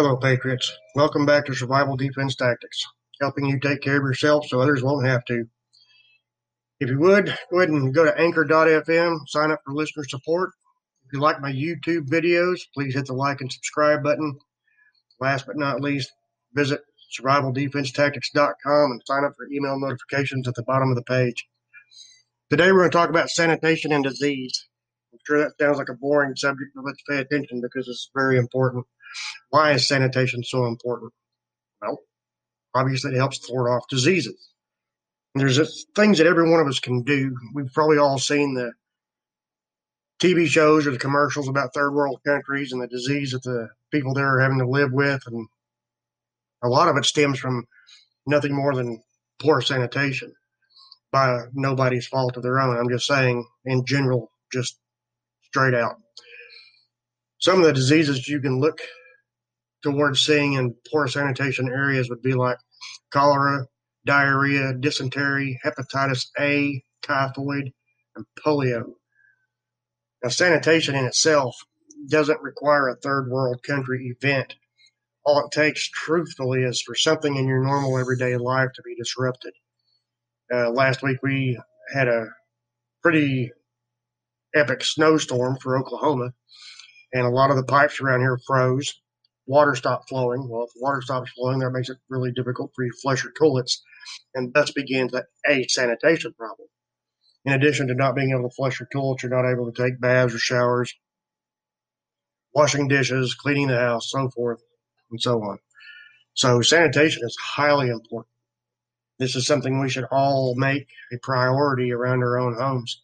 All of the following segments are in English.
Hello, Patriots. Welcome back to Survival Defense Tactics, helping you take care of yourself so others won't have to. If you would, go ahead and go to anchor.fm, sign up for listener support. If you like my YouTube videos, please hit the like and subscribe button. Last but not least, visit survivaldefensetactics.com and sign up for email notifications at the bottom of the page. Today we're going to talk about sanitation and disease. I'm sure that sounds like a boring subject, but let's pay attention because it's very important. Why is sanitation so important? Well, obviously it helps thwart off diseases. And there's things that every one of us can do. We've probably all seen the TV shows or the commercials about third world countries and the disease that the people there are having to live with. And a lot of it stems from nothing more than poor sanitation by nobody's fault of their own. I'm just saying, in general, just straight out. Some of the diseases you can look towards seeing in poor sanitation areas would be like cholera, diarrhea, dysentery, hepatitis A, typhoid, and polio. Now, sanitation in itself doesn't require a third world country event. All it takes, truthfully, is for something in your normal everyday life to be disrupted. Uh, last week we had a pretty epic snowstorm for Oklahoma, and a lot of the pipes around here froze. Water stopped flowing. Well, if water stops flowing, that makes it really difficult for you to flush your toilets, and thus begins a sanitation problem. In addition to not being able to flush your toilets, you're not able to take baths or showers, washing dishes, cleaning the house, so forth and so on. So sanitation is highly important. This is something we should all make a priority around our own homes,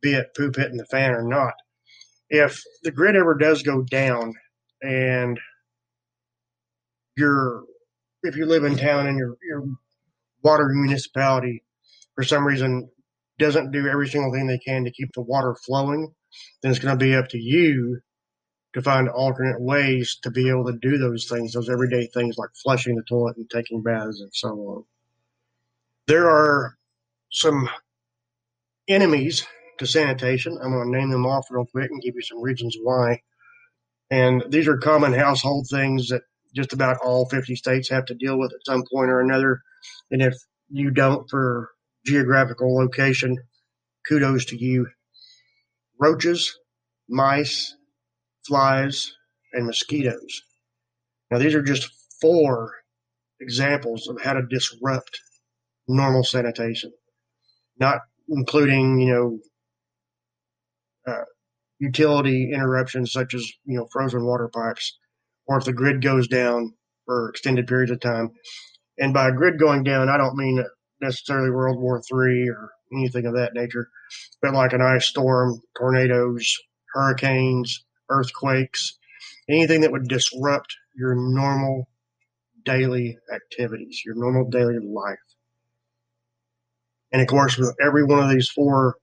be it poop hitting the fan or not. If the grid ever does go down and your if you live in town and your your water municipality for some reason doesn't do every single thing they can to keep the water flowing, then it's going to be up to you to find alternate ways to be able to do those things, those everyday things like flushing the toilet and taking baths and so on. There are some enemies to sanitation. I'm going to name them off real quick and give you some reasons why. And these are common household things that just about all 50 states have to deal with at some point or another. And if you don't for geographical location, kudos to you. Roaches, mice, flies, and mosquitoes. Now, these are just four examples of how to disrupt normal sanitation, not including, you know, uh, utility interruptions such as, you know, frozen water pipes or if the grid goes down for extended periods of time. And by grid going down, I don't mean necessarily World War III or anything of that nature, but like an ice storm, tornadoes, hurricanes, earthquakes, anything that would disrupt your normal daily activities, your normal daily life. And of course, with every one of these four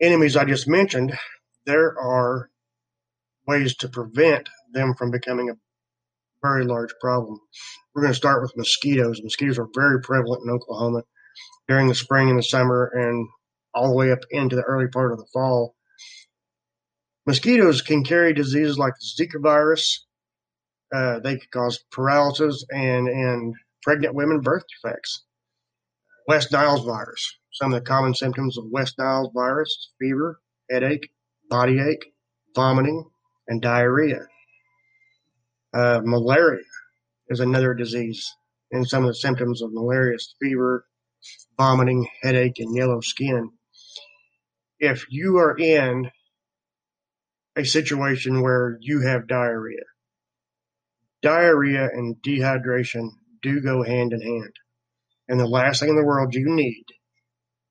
enemies I just mentioned, there are ways to prevent them from becoming a very large problem. We're going to start with mosquitoes. Mosquitoes are very prevalent in Oklahoma during the spring and the summer and all the way up into the early part of the fall. Mosquitoes can carry diseases like Zika virus. Uh, they can cause paralysis and, and pregnant women birth defects. West Nile's virus. Some of the common symptoms of West Nile's virus fever, headache, body ache, vomiting, and diarrhea. Uh, malaria is another disease, and some of the symptoms of malaria is fever, vomiting, headache, and yellow skin. If you are in a situation where you have diarrhea, diarrhea and dehydration do go hand in hand. And the last thing in the world you need,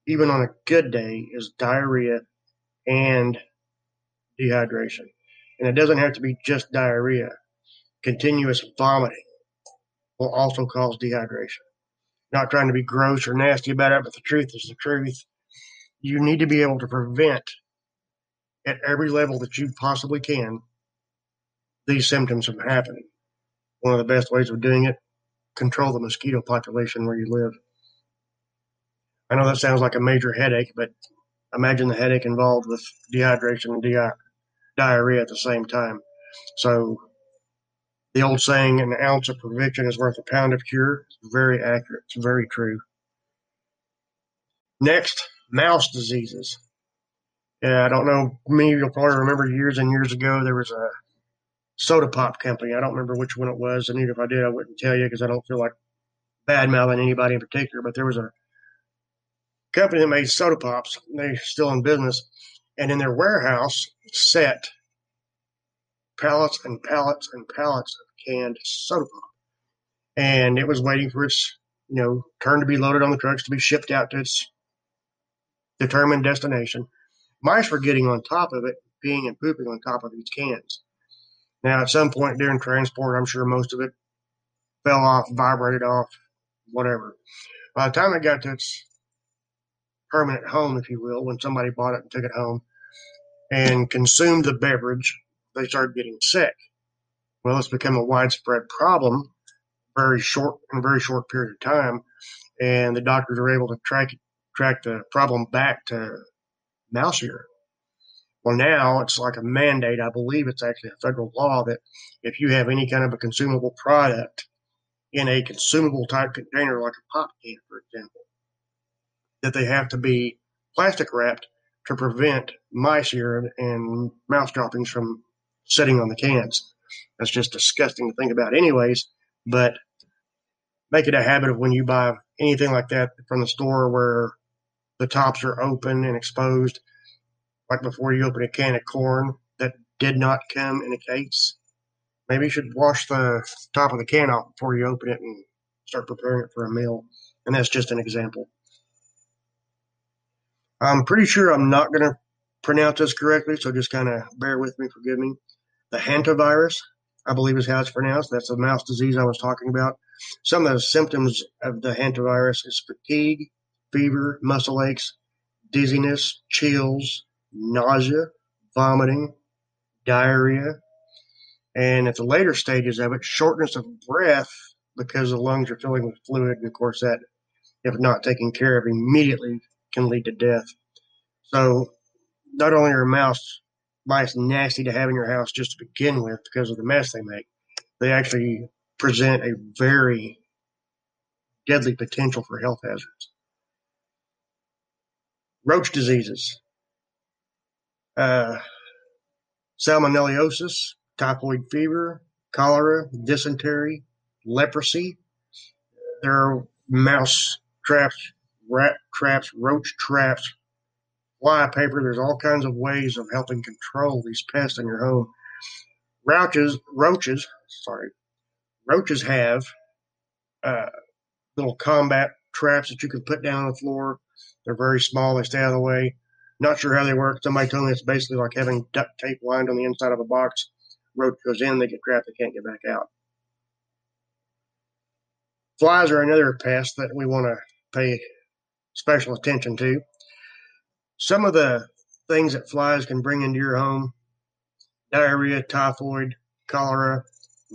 even on a good day, is diarrhea and dehydration. And it doesn't have to be just diarrhea. Continuous vomiting will also cause dehydration. Not trying to be gross or nasty about it, but the truth is the truth. You need to be able to prevent at every level that you possibly can these symptoms from happening. One of the best ways of doing it, control the mosquito population where you live. I know that sounds like a major headache, but imagine the headache involved with dehydration and di- diarrhea at the same time. So The old saying, an ounce of prevention is worth a pound of cure, very accurate. It's very true. Next, mouse diseases. Yeah, I don't know. Of you'll probably remember years and years ago there was a soda pop company. I don't remember which one it was, and even if I did, I wouldn't tell you because I don't feel like bad mouthing anybody in particular. But there was a company that made soda pops. They're still in business, and in their warehouse set pallets and pallets and pallets of canned soda and it was waiting for its you know turn to be loaded on the trucks to be shipped out to its determined destination. Mice were getting on top of it, peeing and pooping on top of these cans. Now, at some point during transport, I'm sure most of it fell off, vibrated off, whatever. By the time it got to its permanent home, if you will, when somebody bought it and took it home and consumed the beverage, they started getting sick. Well, it's become a widespread problem, very short in a very short period of time, and the doctors are able to track track the problem back to mouse. Well, now it's like a mandate. I believe it's actually a federal law that if you have any kind of a consumable product in a consumable type container, like a pop can, for example, that they have to be plastic wrapped to prevent mice urine and mouse droppings from sitting on the cans. That's just disgusting to think about, anyways. But make it a habit of when you buy anything like that from the store where the tops are open and exposed, like before you open a can of corn that did not come in a case. Maybe you should wash the top of the can off before you open it and start preparing it for a meal. And that's just an example. I'm pretty sure I'm not going to pronounce this correctly, so just kind of bear with me, forgive me. The hantavirus, I believe is how it's pronounced. That's the mouse disease I was talking about. Some of the symptoms of the hantavirus is fatigue, fever, muscle aches, dizziness, chills, nausea, vomiting, diarrhea, and at the later stages of it, shortness of breath because the lungs are filling with fluid, and of course that, if not taken care of immediately, can lead to death. So, not only are mouse mice nasty to have in your house just to begin with because of the mess they make, they actually present a very deadly potential for health hazards roach diseases, uh, salmonellosis, typhoid fever, cholera, dysentery, leprosy. There are mouse traps, rat traps, roach traps, fly paper. There's all kinds of ways of helping control these pests in your home. Roaches, roaches, sorry, roaches have uh, little combat traps that you can put down on the floor they're very small. They stay out of the way. Not sure how they work. Somebody told me it's basically like having duct tape lined on the inside of a box. Roach goes in, they get trapped, they can't get back out. Flies are another pest that we want to pay special attention to. Some of the things that flies can bring into your home diarrhea, typhoid, cholera,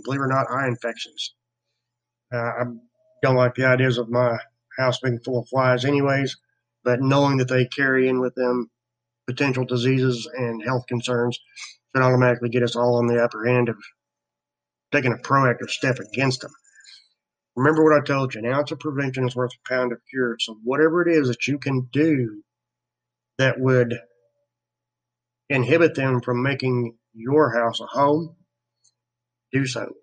believe it or not, eye infections. Uh, I don't like the ideas of my house being full of flies, anyways but knowing that they carry in with them potential diseases and health concerns should automatically get us all on the upper hand of taking a proactive step against them. Remember what I told you an ounce of prevention is worth a pound of cure. So, whatever it is that you can do that would inhibit them from making your house a home, do so.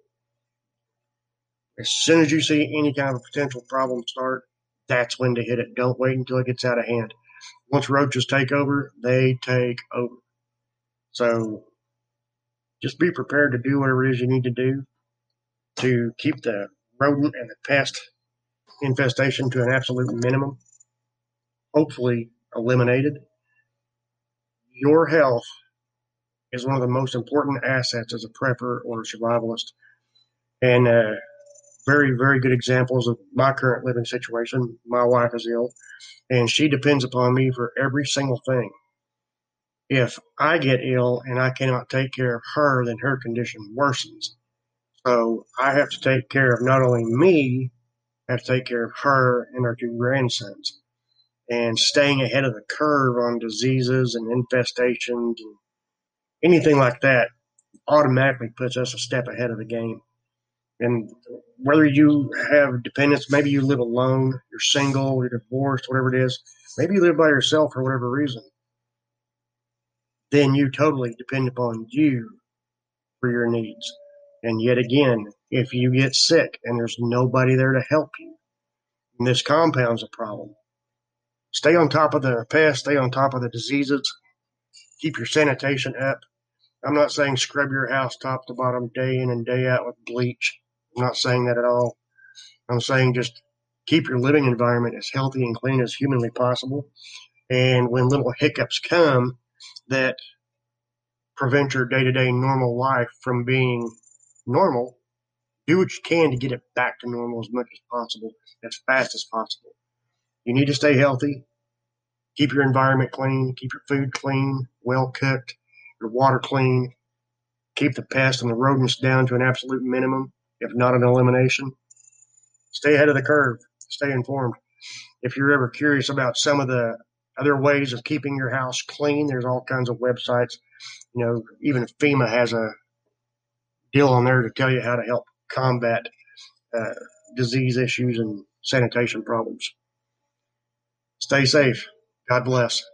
As soon as you see any kind of potential problem start, that's when to hit it. Don't wait until it gets out of hand. Once roaches take over, they take over. So just be prepared to do whatever it is you need to do to keep the rodent and the pest infestation to an absolute minimum, hopefully eliminated. Your health is one of the most important assets as a prepper or a survivalist. And uh, very, very good examples of my current living situation. My wife is ill, and she depends upon me for every single thing. If I get ill and I cannot take care of her, then her condition worsens. So I have to take care of not only me, I have to take care of her and our two grandsons. And staying ahead of the curve on diseases and infestations and anything like that automatically puts us a step ahead of the game. And whether you have dependents, maybe you live alone, you're single, you're divorced, whatever it is, maybe you live by yourself for whatever reason, then you totally depend upon you for your needs. And yet again, if you get sick and there's nobody there to help you, this compounds a problem. Stay on top of the pests, stay on top of the diseases, keep your sanitation up. I'm not saying scrub your house top to bottom day in and day out with bleach. I'm not saying that at all. I'm saying just keep your living environment as healthy and clean as humanly possible. And when little hiccups come that prevent your day to day normal life from being normal, do what you can to get it back to normal as much as possible, as fast as possible. You need to stay healthy. Keep your environment clean. Keep your food clean, well cooked, your water clean. Keep the pests and the rodents down to an absolute minimum, if not an elimination. Stay ahead of the curve. Stay informed. If you're ever curious about some of the other ways of keeping your house clean, there's all kinds of websites. You know, even FEMA has a deal on there to tell you how to help combat uh, disease issues and sanitation problems. Stay safe. God bless.